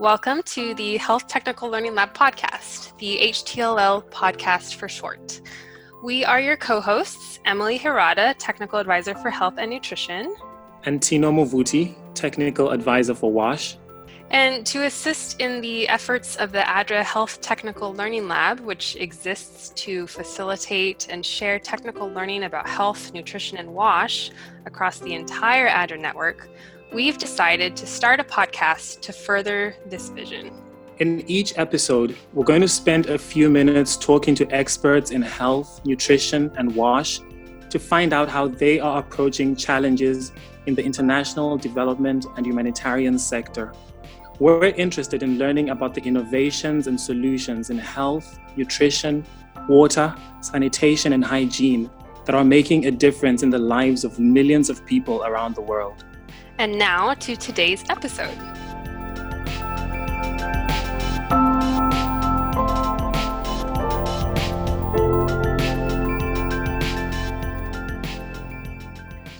Welcome to the Health Technical Learning Lab podcast, the HTLL podcast for short. We are your co hosts, Emily Hirata, Technical Advisor for Health and Nutrition, and Tino Movuti, Technical Advisor for WASH. And to assist in the efforts of the ADRA Health Technical Learning Lab, which exists to facilitate and share technical learning about health, nutrition, and WASH across the entire ADRA network, we've decided to start a podcast to further this vision. In each episode, we're going to spend a few minutes talking to experts in health, nutrition, and WASH to find out how they are approaching challenges in the international development and humanitarian sector. We're interested in learning about the innovations and solutions in health, nutrition, water, sanitation, and hygiene that are making a difference in the lives of millions of people around the world. And now to today's episode.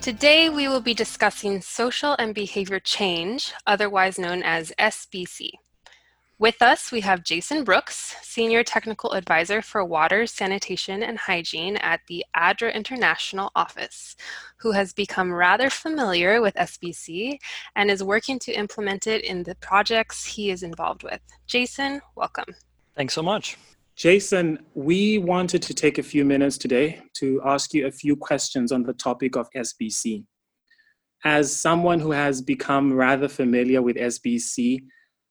Today, we will be discussing social and behavior change, otherwise known as SBC. With us, we have Jason Brooks, Senior Technical Advisor for Water, Sanitation, and Hygiene at the ADRA International Office, who has become rather familiar with SBC and is working to implement it in the projects he is involved with. Jason, welcome. Thanks so much. Jason, we wanted to take a few minutes today to ask you a few questions on the topic of SBC. As someone who has become rather familiar with SBC,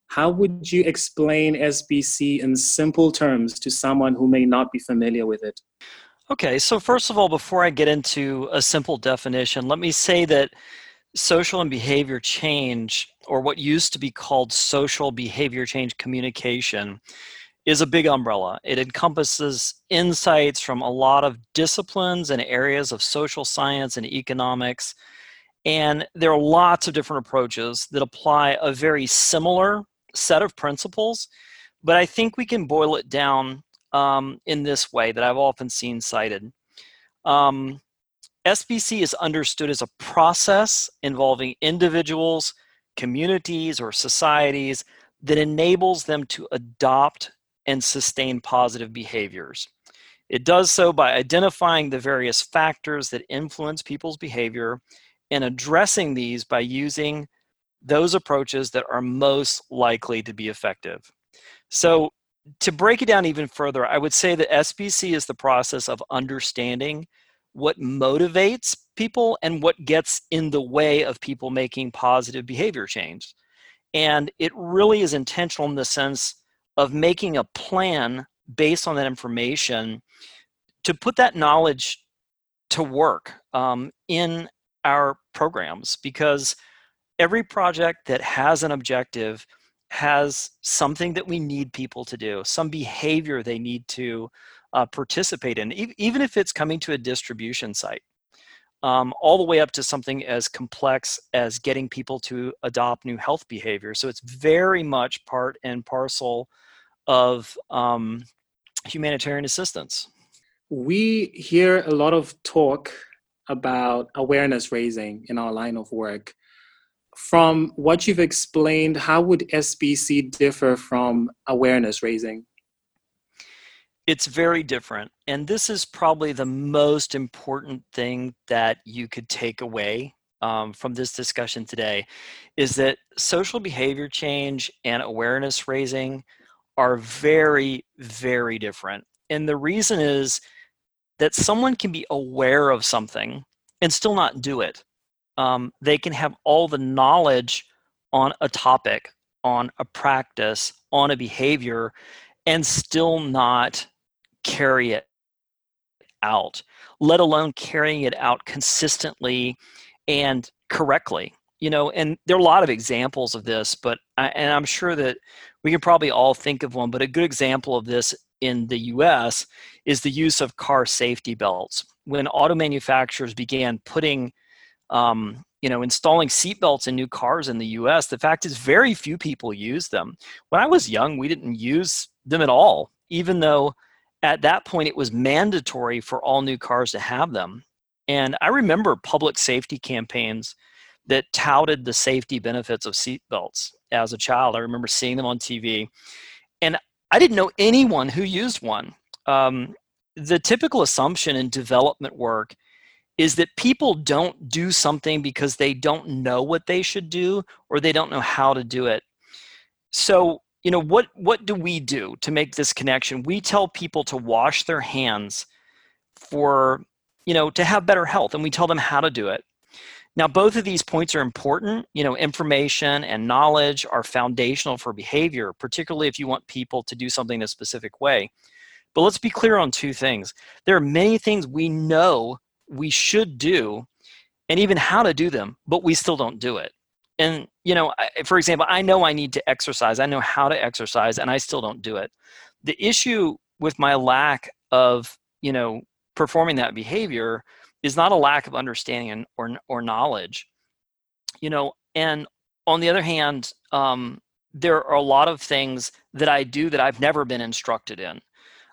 how would you explain SBC in simple terms to someone who may not be familiar with it? Okay, so first of all, before I get into a simple definition, let me say that social and behavior change, or what used to be called social behavior change communication, is a big umbrella. It encompasses insights from a lot of disciplines and areas of social science and economics. And there are lots of different approaches that apply a very similar set of principles, but I think we can boil it down um, in this way that I've often seen cited. Um, SBC is understood as a process involving individuals, communities, or societies that enables them to adopt and sustain positive behaviors. It does so by identifying the various factors that influence people's behavior and addressing these by using those approaches that are most likely to be effective. So, to break it down even further, I would say that SBC is the process of understanding what motivates people and what gets in the way of people making positive behavior change. And it really is intentional in the sense of making a plan based on that information to put that knowledge to work um, in our programs because every project that has an objective has something that we need people to do, some behavior they need to uh, participate in, e- even if it's coming to a distribution site, um, all the way up to something as complex as getting people to adopt new health behavior. So it's very much part and parcel of um, humanitarian assistance. We hear a lot of talk about awareness raising in our line of work from what you've explained, how would SBC differ from awareness raising? It's very different. And this is probably the most important thing that you could take away um, from this discussion today is that social behavior change and awareness raising are very, very different. And the reason is that someone can be aware of something and still not do it um, they can have all the knowledge on a topic, on a practice, on a behavior, and still not carry it out, let alone carrying it out consistently and correctly. You know, and there are a lot of examples of this, but I, and I'm sure that we can probably all think of one. But a good example of this in the U.S. is the use of car safety belts. When auto manufacturers began putting um, you know, installing seatbelts in new cars in the US, the fact is very few people use them. When I was young, we didn't use them at all, even though at that point it was mandatory for all new cars to have them. And I remember public safety campaigns that touted the safety benefits of seatbelts as a child. I remember seeing them on TV, and I didn't know anyone who used one. Um, the typical assumption in development work is that people don't do something because they don't know what they should do or they don't know how to do it. So, you know, what what do we do to make this connection? We tell people to wash their hands for, you know, to have better health and we tell them how to do it. Now, both of these points are important. You know, information and knowledge are foundational for behavior, particularly if you want people to do something in a specific way. But let's be clear on two things. There are many things we know we should do and even how to do them, but we still don't do it. And, you know, for example, I know I need to exercise, I know how to exercise, and I still don't do it. The issue with my lack of, you know, performing that behavior is not a lack of understanding or, or knowledge, you know, and on the other hand, um, there are a lot of things that I do that I've never been instructed in.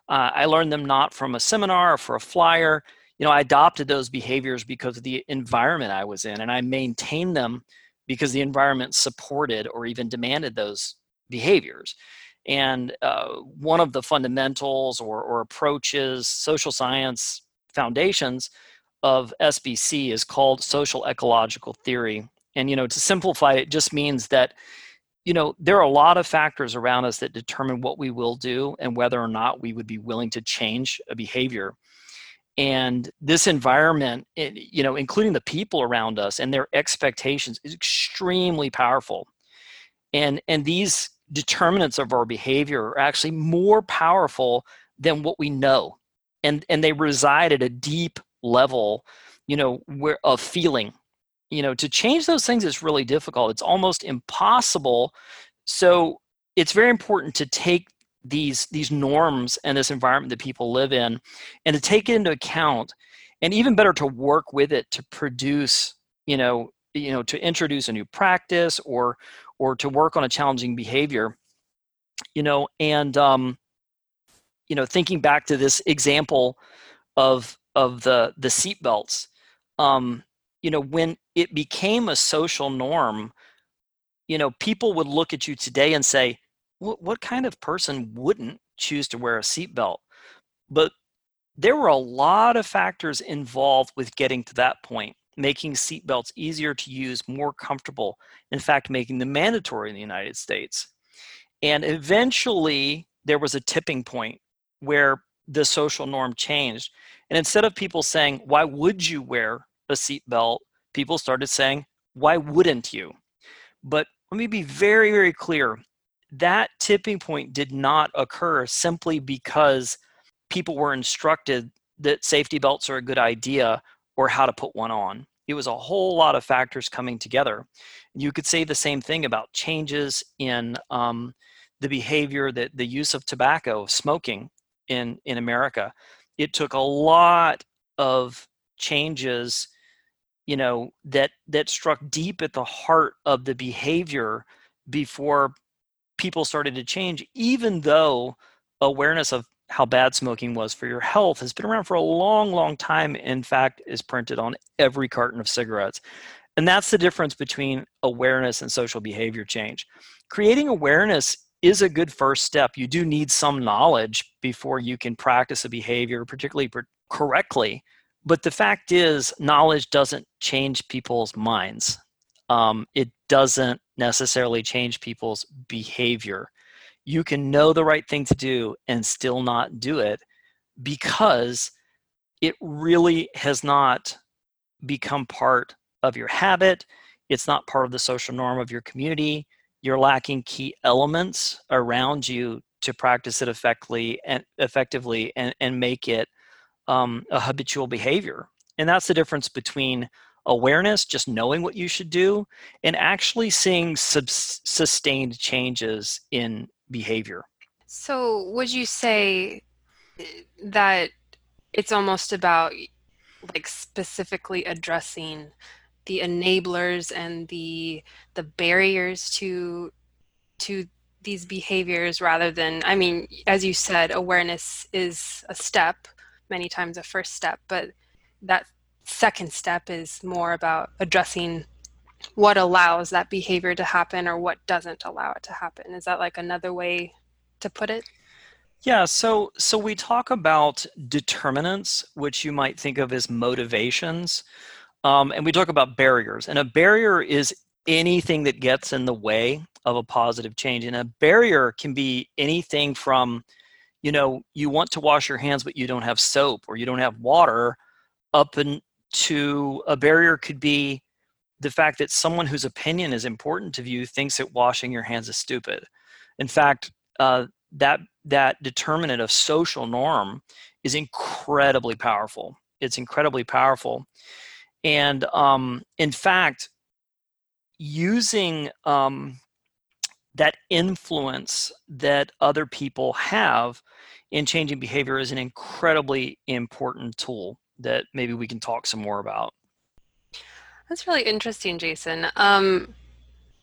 Uh, I learned them not from a seminar or for a flyer you know, I adopted those behaviors because of the environment I was in, and I maintained them because the environment supported or even demanded those behaviors. And uh, one of the fundamentals or, or approaches, social science foundations of SBC is called social ecological theory. And, you know, to simplify it just means that, you know, there are a lot of factors around us that determine what we will do and whether or not we would be willing to change a behavior and this environment eh, you know including the people around us and their expectations is extremely powerful. And and these determinants of our behavior are actually more powerful than what we know. And and they reside at a deep level you know where of feeling. You know to change those things is really difficult. It's almost impossible. So it's very important to take these these norms and this environment that people live in and to take it into account and even better to work with it to produce you know you know to introduce a new practice or or to work on a challenging behavior you know and um you know thinking back to this example of of the the seat belts um you know when it became a social norm you know people would look at you today and say what, what kind of person wouldn't choose to wear a seatbelt? But there were a lot of factors involved with getting to that point, making seatbelts easier to use, more comfortable, in fact, making them mandatory in the United States. And eventually, there was a tipping point where the social norm changed. And instead of people saying, Why would you wear a seatbelt? people started saying, Why wouldn't you? But let me be very, very clear that tipping point did not occur simply because people were instructed that safety belts are a good idea or how to put one on. It was a whole lot of factors coming together. You could say the same thing about changes in um, the behavior, that the use of tobacco, smoking in, in America. It took a lot of changes, you know, that that struck deep at the heart of the behavior before people started to change, even though awareness of how bad smoking was for your health has been around for a long, long time. In fact, is printed on every carton of cigarettes. And that's the difference between awareness and social behavior change. Creating awareness is a good first step. You do need some knowledge before you can practice a behavior, particularly correctly. But the fact is, knowledge doesn't change people's minds. Um, it doesn't necessarily change people's behavior. You can know the right thing to do and still not do it because it really has not become part of your habit. It's not part of the social norm of your community. You're lacking key elements around you to practice it effectively and effectively and, and make it um, a habitual behavior. And that's the difference between awareness, just knowing what you should do, and actually seeing sub- sustained changes in behavior. So, would you say eh, that it's almost about like specifically addressing the enablers and the the barriers to to these behaviors rather than i mean as you said awareness is a step many times a first step but that second step is more about addressing what allows that behavior to happen or what doesn't allow it to happen. Is that like another way to put it? Yeah, so so we talk about determinants, which you might think of as motivations, um, and we talk about barriers. And a barrier is anything that gets in the way of a positive change. And a barrier can be anything from, you know, you want to wash your hands but you don't have soap or you don't have water, up into a barrier could be the fact that someone whose opinion is important to you thinks that washing your hands is stupid. In fact, uh, that that determinant of social norm is incredibly powerful. It's incredibly powerful, and um, in fact, using um, that influence that other people have in changing behavior is an incredibly important tool that maybe we can talk some more about. That's really interesting, Jason. Um,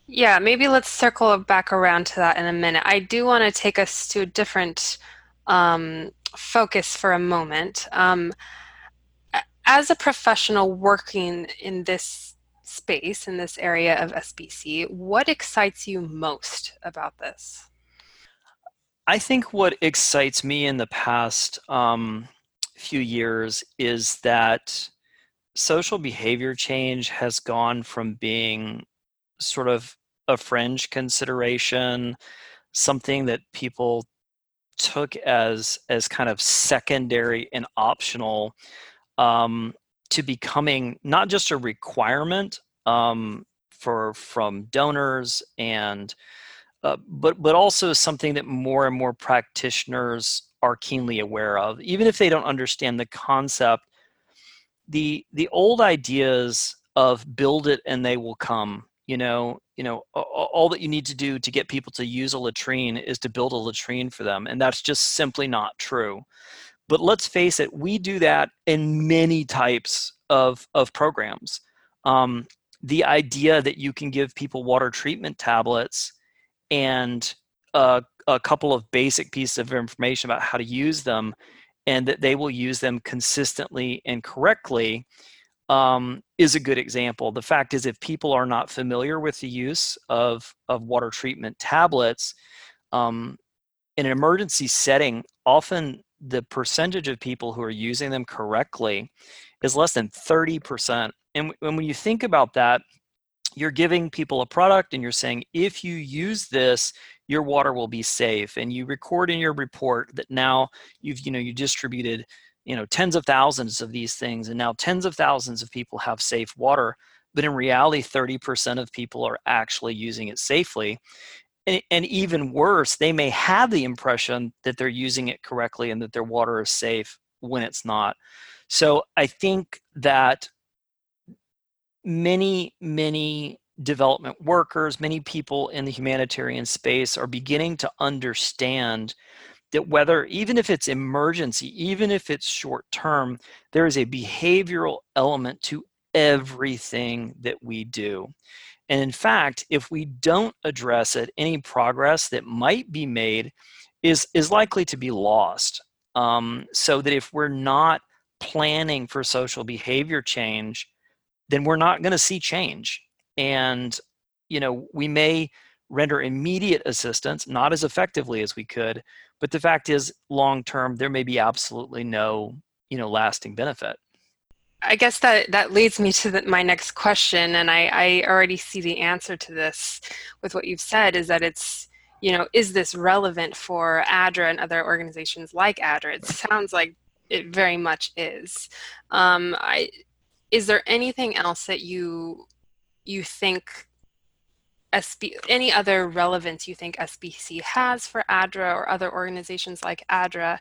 yeah, maybe let's circle back around to that in a minute. I do want to take us to a different um, focus for a moment. Um, as a professional working in this space, in this area of SBC, what excites you most about this? I think what excites me in the past um, few years is that social behavior change has gone from being sort of a fringe consideration, something that people took as as kind of secondary and optional um, to becoming not just a requirement um, for from donors and uh, but but also something that more and more practitioners are keenly aware of even if they don't understand the concept the the old ideas of build it and they will come you know you know all that you need to do to get people to use a latrine is to build a latrine for them and that's just simply not true. But let's face it we do that in many types of of programs. Um, the idea that you can give people water treatment tablets and a, a couple of basic pieces of information about how to use them and that they will use them consistently and correctly um, is a good example. The fact is, if people are not familiar with the use of, of water treatment tablets, um, in an emergency setting, often the percentage of people who are using them correctly is less than 30%. And when you think about that, you're giving people a product and you're saying, if you use this, your water will be safe and you record in your report that now you've you know you distributed you know tens of thousands of these things and now tens of thousands of people have safe water but in reality 30% of people are actually using it safely. And, and even worse they may have the impression that they're using it correctly and that their water is safe when it's not. So i think that many many development workers, many people in the humanitarian space are beginning to understand that whether, even if it's emergency, even if it's short term, there is a behavioral element to everything that we do. And in fact, if we don't address it, any progress that might be made is, is likely to be lost. Um, so that if we're not planning for social behavior change, then we're not going to see change and you know we may render immediate assistance not as effectively as we could but the fact is long term there may be absolutely no you know lasting benefit. I guess that that leads me to the, my next question and I, I already see the answer to this with what you've said is that it's you know is this relevant for adra and other organizations like adra it sounds like it very much is. Um, I, is there anything else that you you think SB, any other relevance you think SBC has for ADRA or other organizations like ADRA?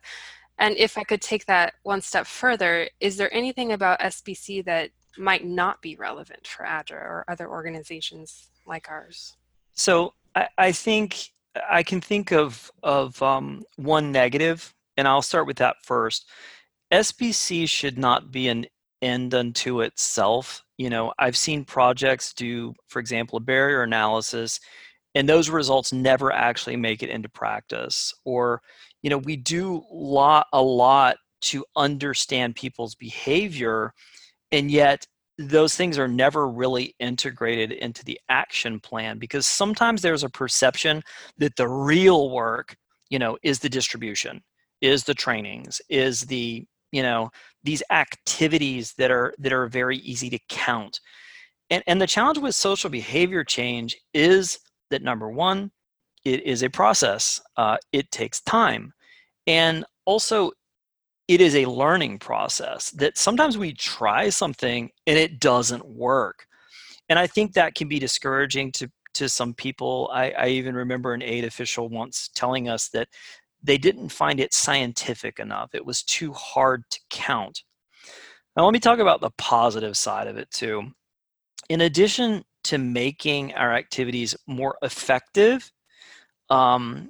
And if I could take that one step further, is there anything about SBC that might not be relevant for ADRA or other organizations like ours? So I, I think I can think of of um, one negative, and I'll start with that first. SBC should not be an end unto itself you know i've seen projects do for example a barrier analysis and those results never actually make it into practice or you know we do lot a lot to understand people's behavior and yet those things are never really integrated into the action plan because sometimes there's a perception that the real work you know is the distribution is the trainings is the you know these activities that are that are very easy to count. And and the challenge with social behavior change is that number one it is a process uh, it takes time. And also it is a learning process that sometimes we try something and it doesn't work. And i think that can be discouraging to to some people. I, I even remember an aid official once telling us that they didn't find it scientific enough. It was too hard to count. Now let me talk about the positive side of it too. In addition to making our activities more effective um,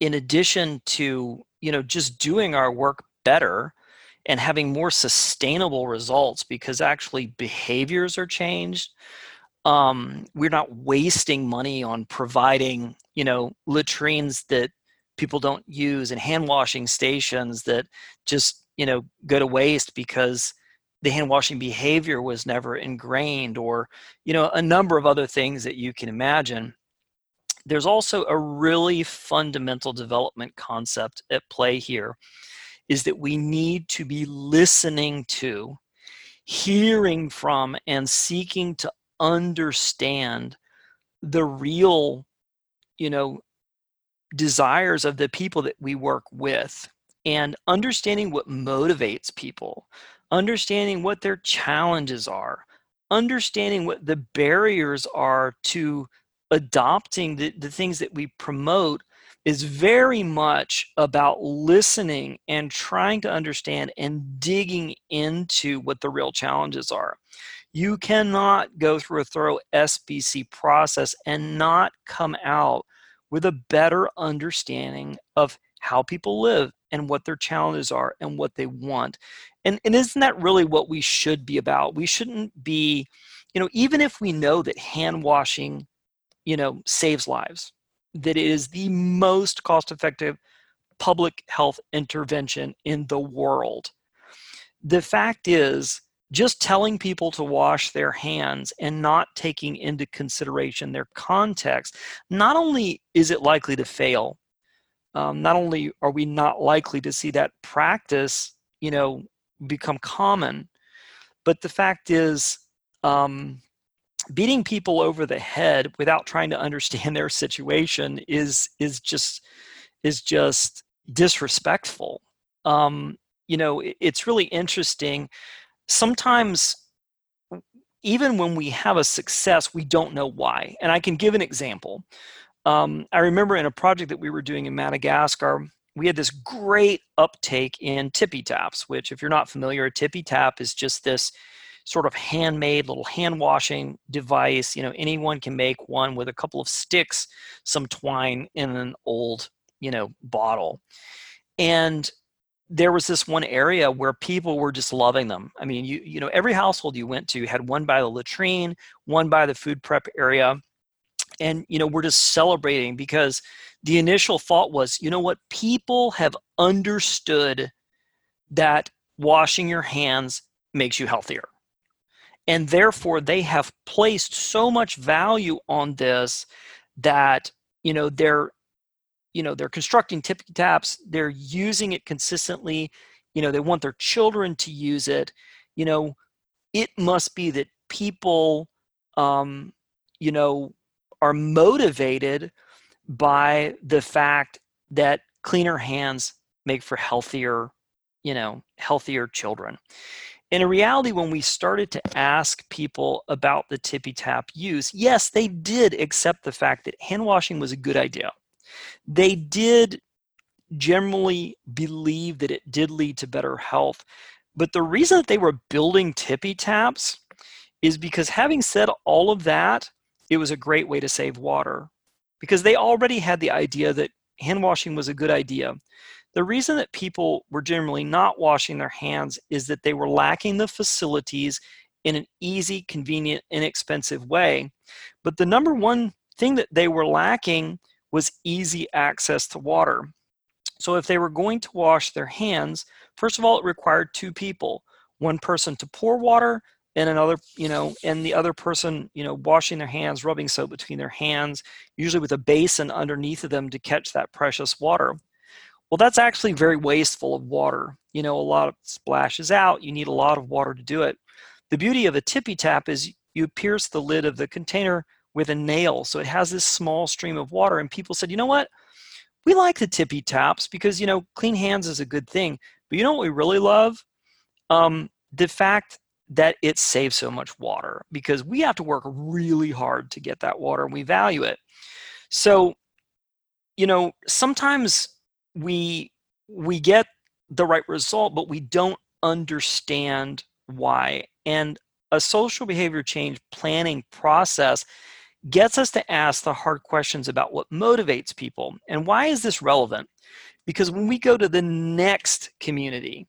in addition to you know just doing our work better and having more sustainable results because actually behaviors are changed um, we're not wasting money on providing you know latrines that people don't use and hand washing stations that just you know go to waste because the hand washing behavior was never ingrained or you know a number of other things that you can imagine. There's also a really fundamental development concept at play here is that we need to be listening to, hearing from, and seeking to understand the real, you know, desires of the people that we work with and understanding what motivates people, understanding what their challenges are, understanding what the barriers are to adopting the, the things that we promote is very much about listening and trying to understand and digging into what the real challenges are. You cannot go through a thorough SBC process and not come out with a better understanding of how people live and what their challenges are and what they want. And, and isn't that really what we should be about? We shouldn't be, you know, even if we know that hand washing, you know, saves lives, that it is the most cost effective public health intervention in the world. The fact is, just telling people to wash their hands and not taking into consideration their context, not only is it likely to fail, um, not only are we not likely to see that practice, you know, become common, but the fact is, um, beating people over the head without trying to understand their situation is is just is just disrespectful. Um, you know it's really interesting sometimes even when we have a success we don't know why and i can give an example um, i remember in a project that we were doing in madagascar we had this great uptake in tippy taps which if you're not familiar a tippy tap is just this sort of handmade little hand washing device. You know, anyone can make one with a couple of sticks, some twine in an old, you know, bottle. And there was this one area where people were just loving them. I mean, you you know, every household you went to had one by the latrine, one by the food prep area. And you know, we're just celebrating because the initial thought was, you know what, people have understood that washing your hands makes you healthier and therefore they have placed so much value on this that you know they're you know they're constructing tippy taps they're using it consistently you know they want their children to use it you know it must be that people um you know are motivated by the fact that cleaner hands make for healthier you know healthier children in reality, when we started to ask people about the tippy tap use, yes, they did accept the fact that hand washing was a good idea. They did generally believe that it did lead to better health. But the reason that they were building tippy taps is because having said all of that, it was a great way to save water because they already had the idea that hand washing was a good idea. The reason that people were generally not washing their hands is that they were lacking the facilities in an easy, convenient, inexpensive way. But the number one thing that they were lacking was easy access to water. So if they were going to wash their hands, first of all, it required two people one person to pour water and another you know and the other person you know washing their hands rubbing soap between their hands usually with a basin underneath of them to catch that precious water. Well that's actually very wasteful of water. You know a lot of splashes out you need a lot of water to do it. The beauty of a tippy tap is you pierce the lid of the container with a nail so it has this small stream of water and people said you know what we like the tippy taps because you know clean hands is a good thing but you know what we really love um, the fact that it saves so much water because we have to work really hard to get that water and we value it. So, you know, sometimes we we get the right result but we don't understand why. And a social behavior change planning process gets us to ask the hard questions about what motivates people. And why is this relevant? Because when we go to the next community,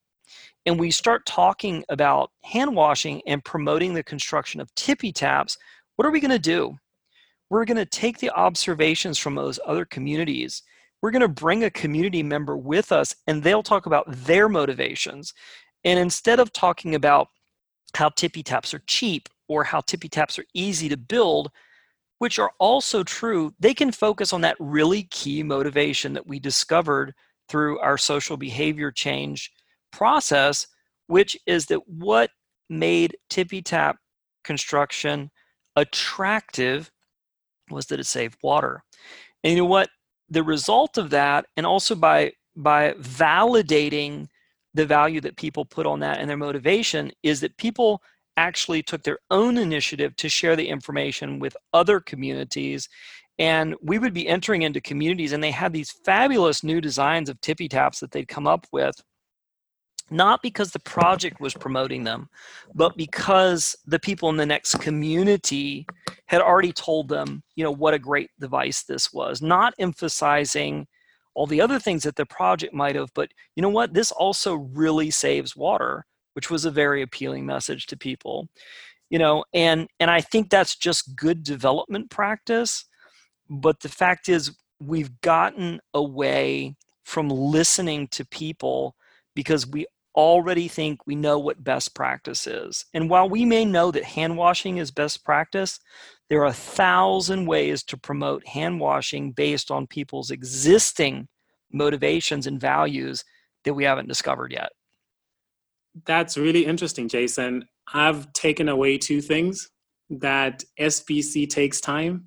and we start talking about hand washing and promoting the construction of tippy taps, what are we going to do? We're going to take the observations from those other communities. We're going to bring a community member with us and they'll talk about their motivations. And instead of talking about how tippy taps are cheap or how tippy taps are easy to build, which are also true, they can focus on that really key motivation that we discovered through our social behavior change process, which is that what made tippy tap construction attractive was that it saved water. And you know what? The result of that, and also by by validating the value that people put on that and their motivation, is that people actually took their own initiative to share the information with other communities. And we would be entering into communities, and they had these fabulous new designs of tippy taps that they'd come up with not because the project was promoting them, but because the people in the next community had already told them, you know, what a great device this was, not emphasizing all the other things that the project might have, but you know what, this also really saves water, which was a very appealing message to people. You know, and and I think that's just good development practice, but the fact is we've gotten away from listening to people because we already think we know what best practice is. And while we may know that hand washing is best practice, there are a thousand ways to promote hand washing based on people's existing motivations and values that we haven't discovered yet. That's really interesting, Jason. I've taken away two things that SBC takes time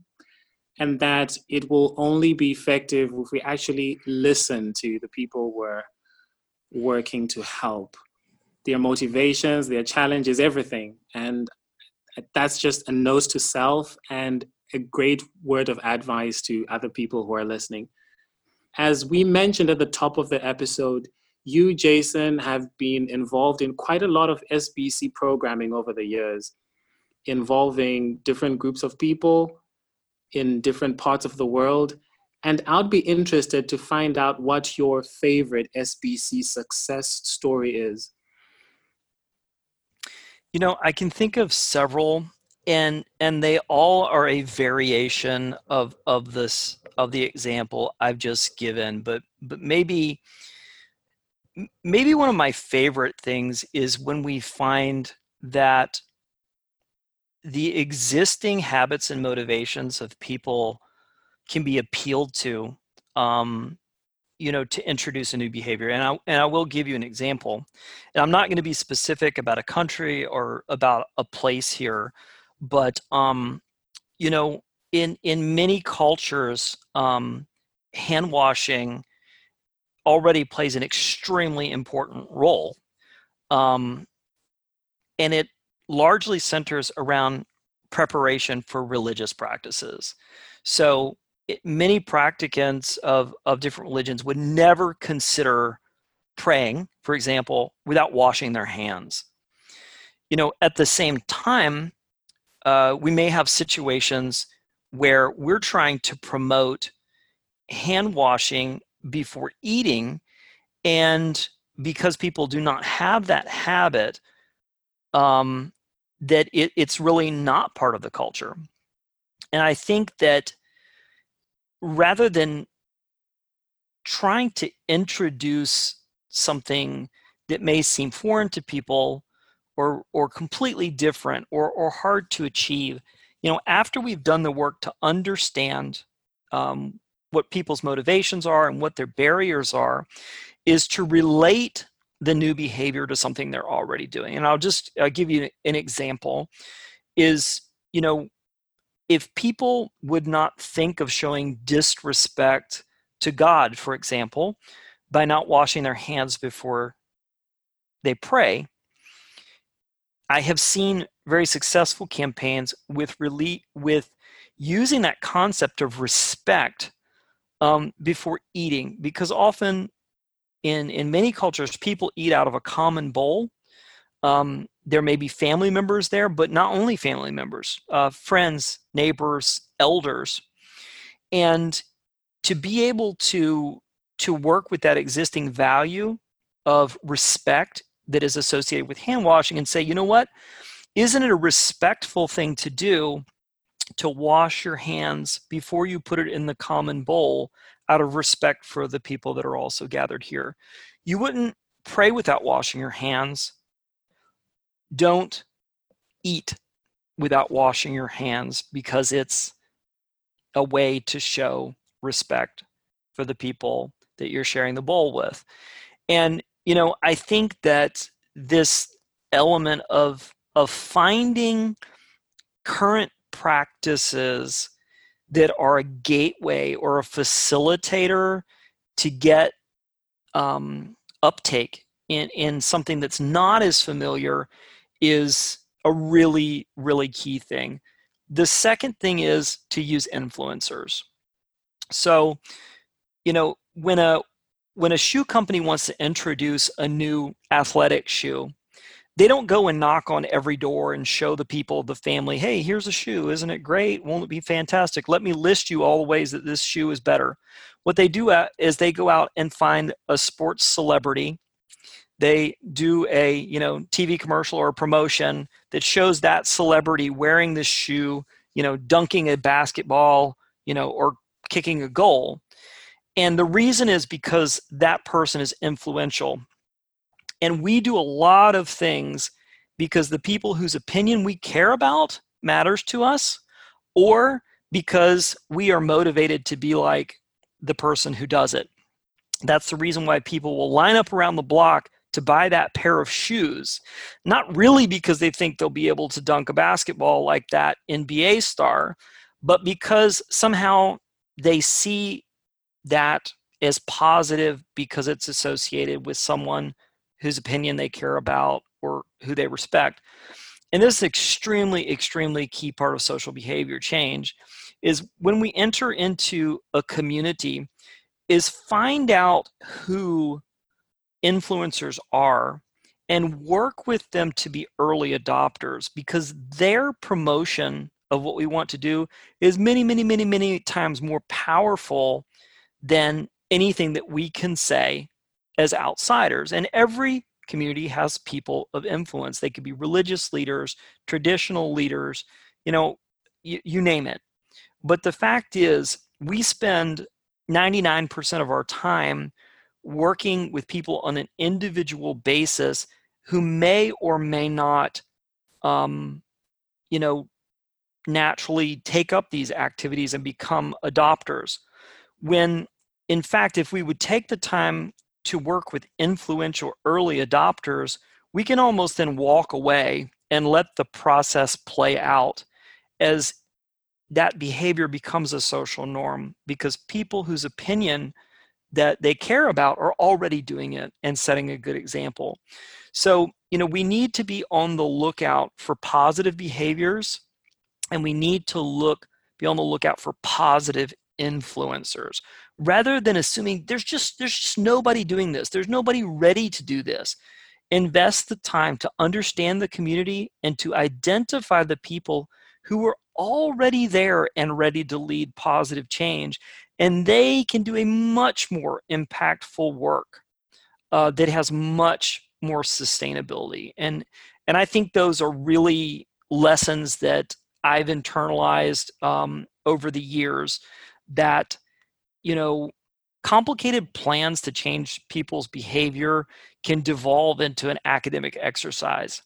and that it will only be effective if we actually listen to the people we're working to help their motivations, their challenges, everything. And that's just a nose to self and a great word of advice to other people who are listening. As we mentioned at the top of the episode, you, Jason, have been involved in quite a lot of SBC programming over the years, involving different groups of people in different parts of the world. And I'd be interested to find out what your favorite SBC success story is. You know, I can think of several and and they all are a variation of of this of the example I've just given, but but maybe maybe one of my favorite things is when we find that the existing habits and motivations of people can be appealed to um, you know to introduce a new behavior. And I, and I will give you an example. And i'm not going to be specific about a country or about a place here but um, you know in in many cultures um, hand washing already plays an extremely important role um, and it largely centers around preparation for religious practices so it, many practicants of, of different religions would never consider praying, for example, without washing their hands. You know, at the same time, uh, we may have situations where we're trying to promote hand washing before eating, and because people do not have that habit, um, that it, it's really not part of the culture. And I think that rather than trying to introduce something that may seem foreign to people or or completely different or or hard to achieve you know after we've done the work to understand um, what people's motivations are and what their barriers are is to relate the new behavior to something they're already doing. And i'll just I'll give you an example is you know if people would not think of showing disrespect to god for example by not washing their hands before they pray i have seen very successful campaigns with really with using that concept of respect um, before eating because often in in many cultures people eat out of a common bowl. Um, there may be family members there but not only family members uh, friends neighbors elders. And to be able to to work with that existing value of respect that is associated with hand washing and say you know what? Isn't it a respectful thing to do to wash your hands before you put it in the common bowl out of respect for the people that are also gathered here. You wouldn't pray without washing your hands. Don't eat without washing your hands because it's a way to show respect for the people that you're sharing the bowl with. And you know, I think that this element of of finding current practices that are a gateway or a facilitator to get um, uptake in, in something that's not as familiar is a really, really key thing. The second thing is to use influencers. So, you know, when a when a shoe company wants to introduce a new athletic shoe, they don't go and knock on every door and show the people the family hey here's a shoe isn't it great? Won't it be fantastic? Let me list you all the ways that this shoe is better. What they do uh, is they go out and find a sports celebrity. They do a you know tv commercial or a promotion that shows that celebrity wearing this shoe you know dunking a basketball you know or kicking a goal. And the reason is because that person is influential and we do a lot of things because the people whose opinion we care about matters to us, or because we are motivated to be like the person who does it. That's the reason why people will line up around the block to buy that pair of shoes. Not really because they think they'll be able to dunk a basketball like that NBA star, but because somehow they see that as positive because it's associated with someone whose opinion they care about or who they respect. And this is extremely, extremely key part of social behavior change is when we enter into a community is find out who influencers are and work with them to be early adopters because their promotion of what we want to do is many many many many times more powerful than anything that we can say as outsiders. And every community has people of influence. They could be religious leaders, traditional leaders, you know, you, you name it. But the fact is, we spend 99% of our time working with people on an individual basis who may or may not, um, you know, naturally take up these activities and become adopters. When in fact, if we would take the time to work with influential early adopters, we can almost then walk away and let the process play out as that behavior becomes a social norm because people whose opinion that they care about are already doing it and setting a good example. So, you know, we need to be on the lookout for positive behaviors and we need to look be on the lookout for positive influencers rather than assuming there's just there's just nobody doing this. There's nobody ready to do this. Invest the time to understand the community and to identify the people who are already there and ready to lead positive change and they can do a much more impactful work uh, that has much more sustainability. And and i think those are really lessons that i've internalized um, over the years that you know, complicated plans to change people's behavior can devolve into an academic exercise.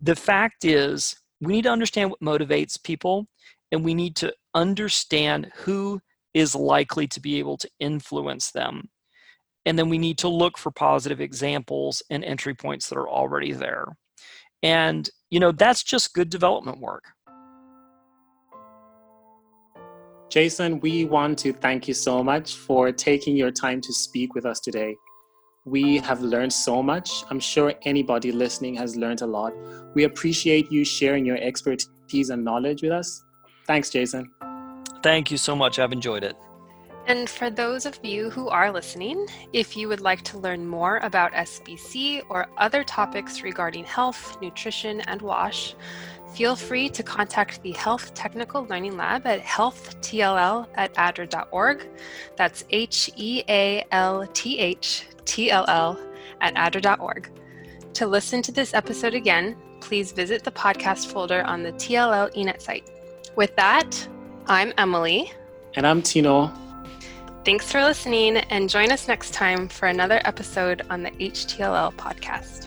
the fact is, we need to understand what motivates people and we need to understand who is likely to be able to influence them. And then we need to look for positive examples and entry points that are already there. And, you know, that's just good development work. Jason, we want to thank you so much for taking your time to speak with us today. We have learned so much. I'm sure anybody listening has learned a lot. We appreciate you sharing your expertise and knowledge with us. Thanks, Jason. Thank you so much. I've enjoyed it. And for those of you who are listening, if you would like to learn more about SBC or other topics regarding health, nutrition, and WASH, feel free to contact the Health Technical Learning Lab at healthtll at adra.org. That's H E A L T H T L L at adra.org. To listen to this episode again, please visit the podcast folder on the TLL eNet site. With that, I'm Emily. And I'm Tino. Thanks for listening, and join us next time for another episode on the HTLL podcast.